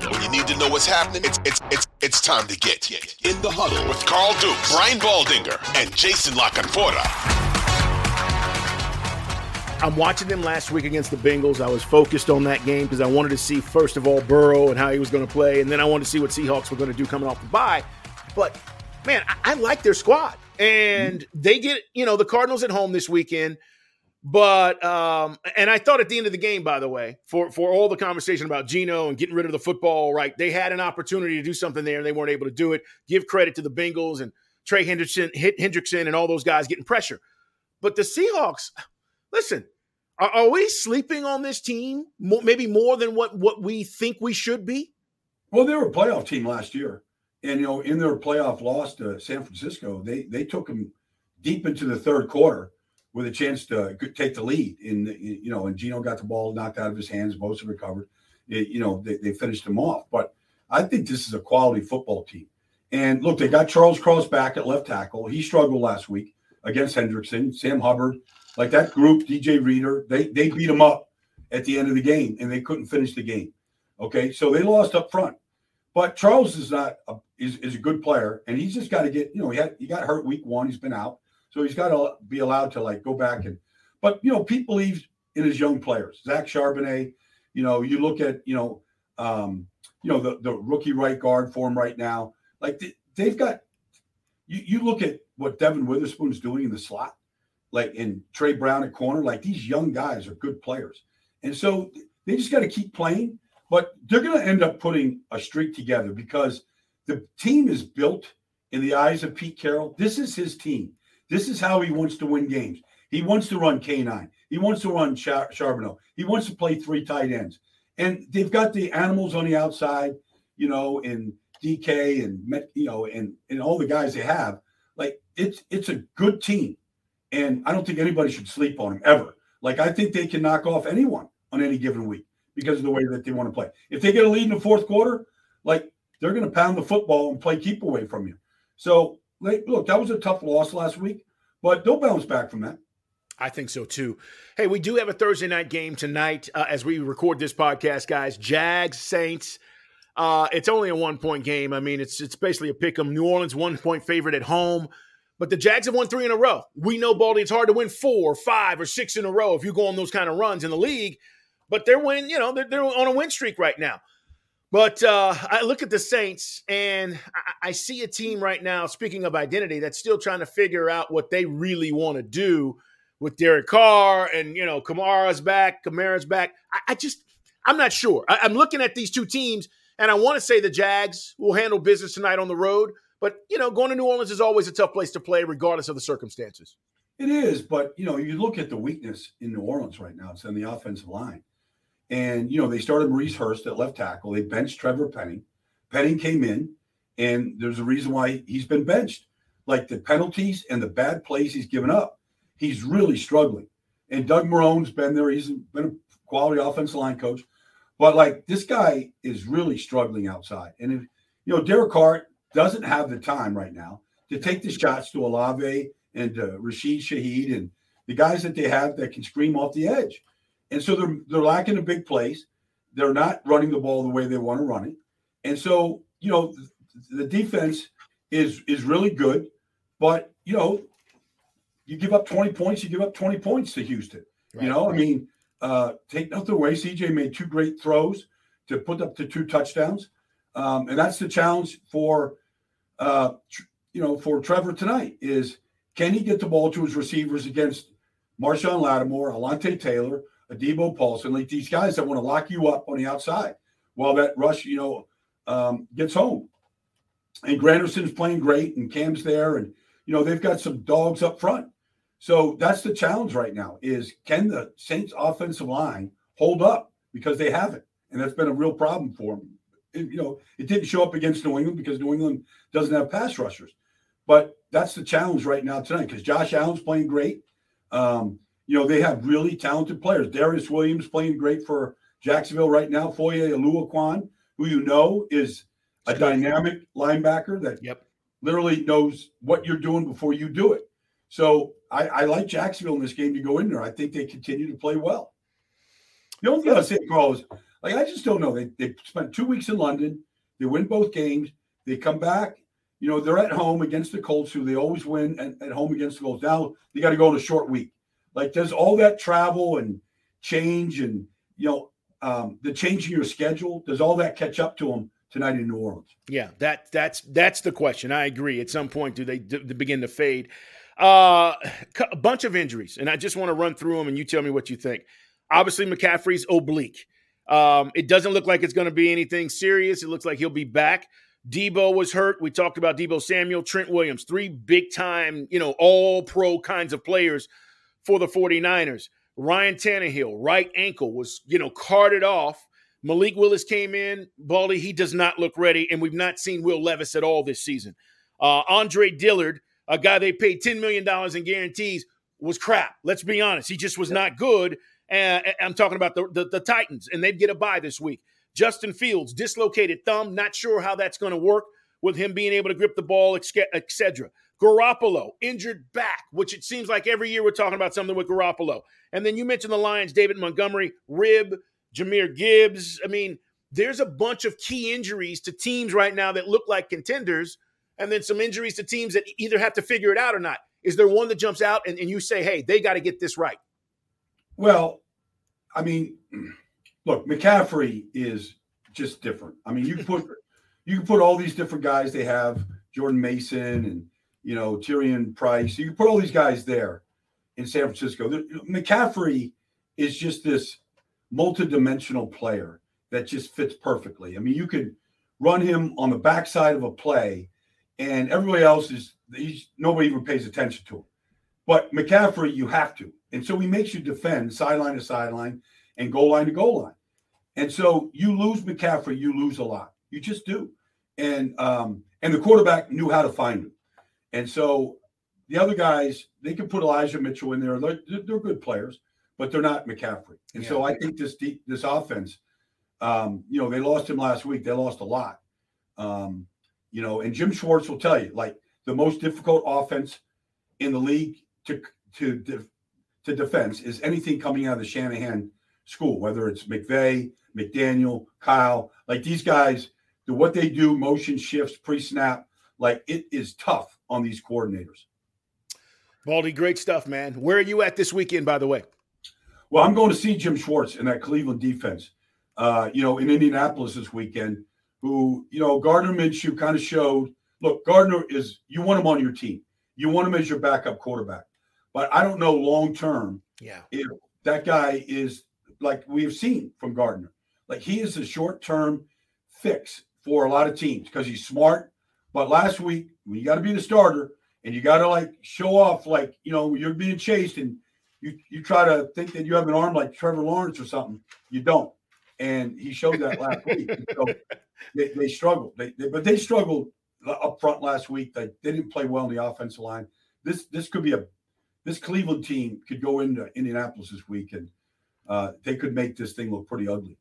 When you need, to know what's happening, it's it's it's it's time to get in the huddle with Carl Dukes, Brian Baldinger, and Jason La Canfora. I'm watching them last week against the Bengals. I was focused on that game because I wanted to see first of all Burrow and how he was going to play, and then I wanted to see what Seahawks were going to do coming off the bye. But man, I, I like their squad, and they get you know the Cardinals at home this weekend. But um, and I thought at the end of the game, by the way, for for all the conversation about Geno and getting rid of the football, right? They had an opportunity to do something there, and they weren't able to do it. Give credit to the Bengals and Trey Hendrickson, Hendrickson, and all those guys getting pressure. But the Seahawks, listen, are, are we sleeping on this team? More, maybe more than what what we think we should be. Well, they were a playoff team last year, and you know, in their playoff loss to San Francisco, they they took them deep into the third quarter with a chance to take the lead. In you know, and Geno got the ball knocked out of his hands. Bosa recovered. It, you know, they, they finished him off. But I think this is a quality football team. And look, they got Charles Cross back at left tackle. He struggled last week against Hendrickson, Sam Hubbard, like that group, DJ Reader. They they beat him up at the end of the game, and they couldn't finish the game. Okay, so they lost up front. But Charles is not a, is, is a good player, and he's just got to get you know he had he got hurt week one. He's been out. So he's got to be allowed to like go back and, but you know, Pete believes in his young players. Zach Charbonnet, you know, you look at you know, um, you know the the rookie right guard for him right now. Like they, have got, you you look at what Devon Witherspoon's doing in the slot, like in Tre Brown at corner. Like these young guys are good players, and so they just got to keep playing. But they're going to end up putting a streak together because the team is built in the eyes of Pete Carroll. This is his team. This is how he wants to win games. He wants to run K9. He wants to run Char- Charbonnet. He wants to play three tight ends. And they've got the animals on the outside, you know, and DK and you know, and and all the guys they have. Like it's it's a good team, and I don't think anybody should sleep on them ever. Like I think they can knock off anyone on any given week because of the way that they want to play. If they get a lead in the fourth quarter, like they're going to pound the football and play keep away from you. So look, that was a tough loss last week, but they'll bounce back from that. I think so too. Hey, we do have a Thursday night game tonight uh, as we record this podcast, guys. Jags Saints. Uh, it's only a one point game. I mean, it's it's basically a pick 'em. New Orleans one point favorite at home, but the Jags have won three in a row. We know, Baldy, it's hard to win four, five, or six in a row if you go on those kind of runs in the league. But they're winning. You know, they're, they're on a win streak right now. But uh, I look at the Saints and I, I, see a team right now, speaking of identity, that's still trying to figure out what they really want to do with Derek Carr and, you know, Kamara's back, Kamara's back. I, I just, I'm not sure. I, I'm looking at these two teams and I want to say the Jags will handle business tonight on the road. But, you know, going to New Orleans is always a tough place to play, regardless of the circumstances. It is. But, you know, you look at the weakness in New Orleans right now, it's in the offensive line. And, you know, they started Maurice Hurst at left tackle. They benched Trevor Penning. Penning came in, and there's a reason why he's been benched. Like the penalties and the bad plays he's given up, he's really struggling. And Doug Marrone's been there. He's been a quality offensive line coach. But like this guy is really struggling outside. And if you know, Derek Carr doesn't have the time right now to take the shots to Olave and uh, Rashid Shaheed and the guys that they have that can scream off the edge. And so they're they're lacking a big place. They're not running the ball the way they want to run it. And so, you know, the defense is is really good, but you know, you give up 20 points, you give up 20 points to Houston. Right, you know, right. I mean, uh, take nothing away. CJ made two great throws to put up to two touchdowns. Um, and that's the challenge for uh, tr- you know, for Trevor tonight is can he get the ball to his receivers against Marshon Lattimore, Alontae Taylor, Adebo Paulson, like these guys that want to lock you up on the outside while that rush, you know, um, gets home. And Granderson's playing great, and Cam's there, and you know they've got some dogs up front. So that's the challenge right now: is can the Saints' offensive line hold up because they haven't, and that's been a real problem for them. It, you know, it didn't show up against New England because New England doesn't have pass rushers, but that's the challenge right now tonight because Josh Allen's playing great. Um, you know, they have really talented players. Darious Williams playing great for Jacksonville right now. Foye Oluokun, who you know is a dynamic linebacker that yep. literally knows what you're doing before you do it. So I, I, like Jacksonville in this game to go in there. I think they continue to play well. The only thing I'll say, Carl, is like I just don't know. They they spent two weeks in London. They win both games. They come back. You know, they're at home against the Colts, who they always win at, at home against the Colts. Now they got to go on a short week. Like does all that travel and change and you know um, the changing your schedule does all that catch up to them tonight in New Orleans? Yeah, that that's that's the question. I agree. At some point, do they, do they begin to fade? Uh, a bunch of injuries, and I just want to run through them, and you tell me what you think. Obviously, McCaffrey's oblique. Um, it doesn't look like it's going to be anything serious. It looks like he'll be back. Debo was hurt. We talked about Debo Samuel, Trent Williams, three big time, you know, all pro kinds of players for the 49ers. Ryan Tannehill, right ankle, was, you know, carted off. Malik Willis came in. Baldy, he does not look ready, and we've not seen Will Levis at all this season. Uh, Andre Dillard, a guy they paid $10 million in guarantees, was crap. Let's be honest. He just was not good. I'm talking about the, the, the Titans, and they'd get a bye this week. Justin Fields, dislocated thumb, not sure how that's going to work with him being able to grip the ball, etc. Garoppolo, injured back, which it seems like every year we're talking about something with Garoppolo. And then you mentioned the Lions, David Montgomery, rib, Jahmyr Gibbs. I mean, there's a bunch of key injuries to teams right now that look like contenders, and then some injuries to teams that either have to figure it out or not. Is there one that jumps out and, and you say, hey, they got to get this right? Well, I mean, look, McCaffrey is just different. I mean, you put you can put all these different guys they have, Jordan Mason and you know Tyrion Price. You put all these guys there in San Francisco. McCaffrey is just this multi-dimensional player that just fits perfectly. I mean, you could run him on the backside of a play, and everybody else is he's nobody even pays attention to him. But McCaffrey, you have to, and so he makes you defend sideline to sideline and goal line to goal line. And so you lose McCaffrey, you lose a lot. You just do. And um, and the quarterback knew how to find him. And so the other guys, they can put Elijah Mitchell in there. They're, they're good players, but they're not McCaffrey. And yeah. so I think this deep, this offense, um, you know, they lost him last week. They lost a lot. Um, you know, and Jim Schwartz will tell you, like the most difficult offense in the league to to to defense is anything coming out of the Shanahan school, whether it's McVay, McDaniel, Kyle, like these guys, the what they do, motion shifts, pre-snap, like it is tough on these coordinators. Baldy, great stuff, man. Where are you at this weekend, by the way? Well, I'm going to see Jim Schwartz in that Cleveland defense. Uh, you know, in Indianapolis this weekend, who, you know, Gardner Minshew kind of showed look, Gardner is you want him on your team. You want him as your backup quarterback. But I don't know long term yeah. if that guy is like we've seen from Gardner. Like he is a short term fix for a lot of teams because he's smart. But last week, when you got to be the starter and you got to like show off, like, you know, you're being chased and you, you try to think that you have an arm like Trevor Lawrence or something, you don't. And he showed that last week. So they, they struggled. They, they, but they struggled up front last week. They, they didn't play well in the offensive line. This this could be a this Cleveland team could go into Indianapolis this week and uh, they could make this thing look pretty ugly.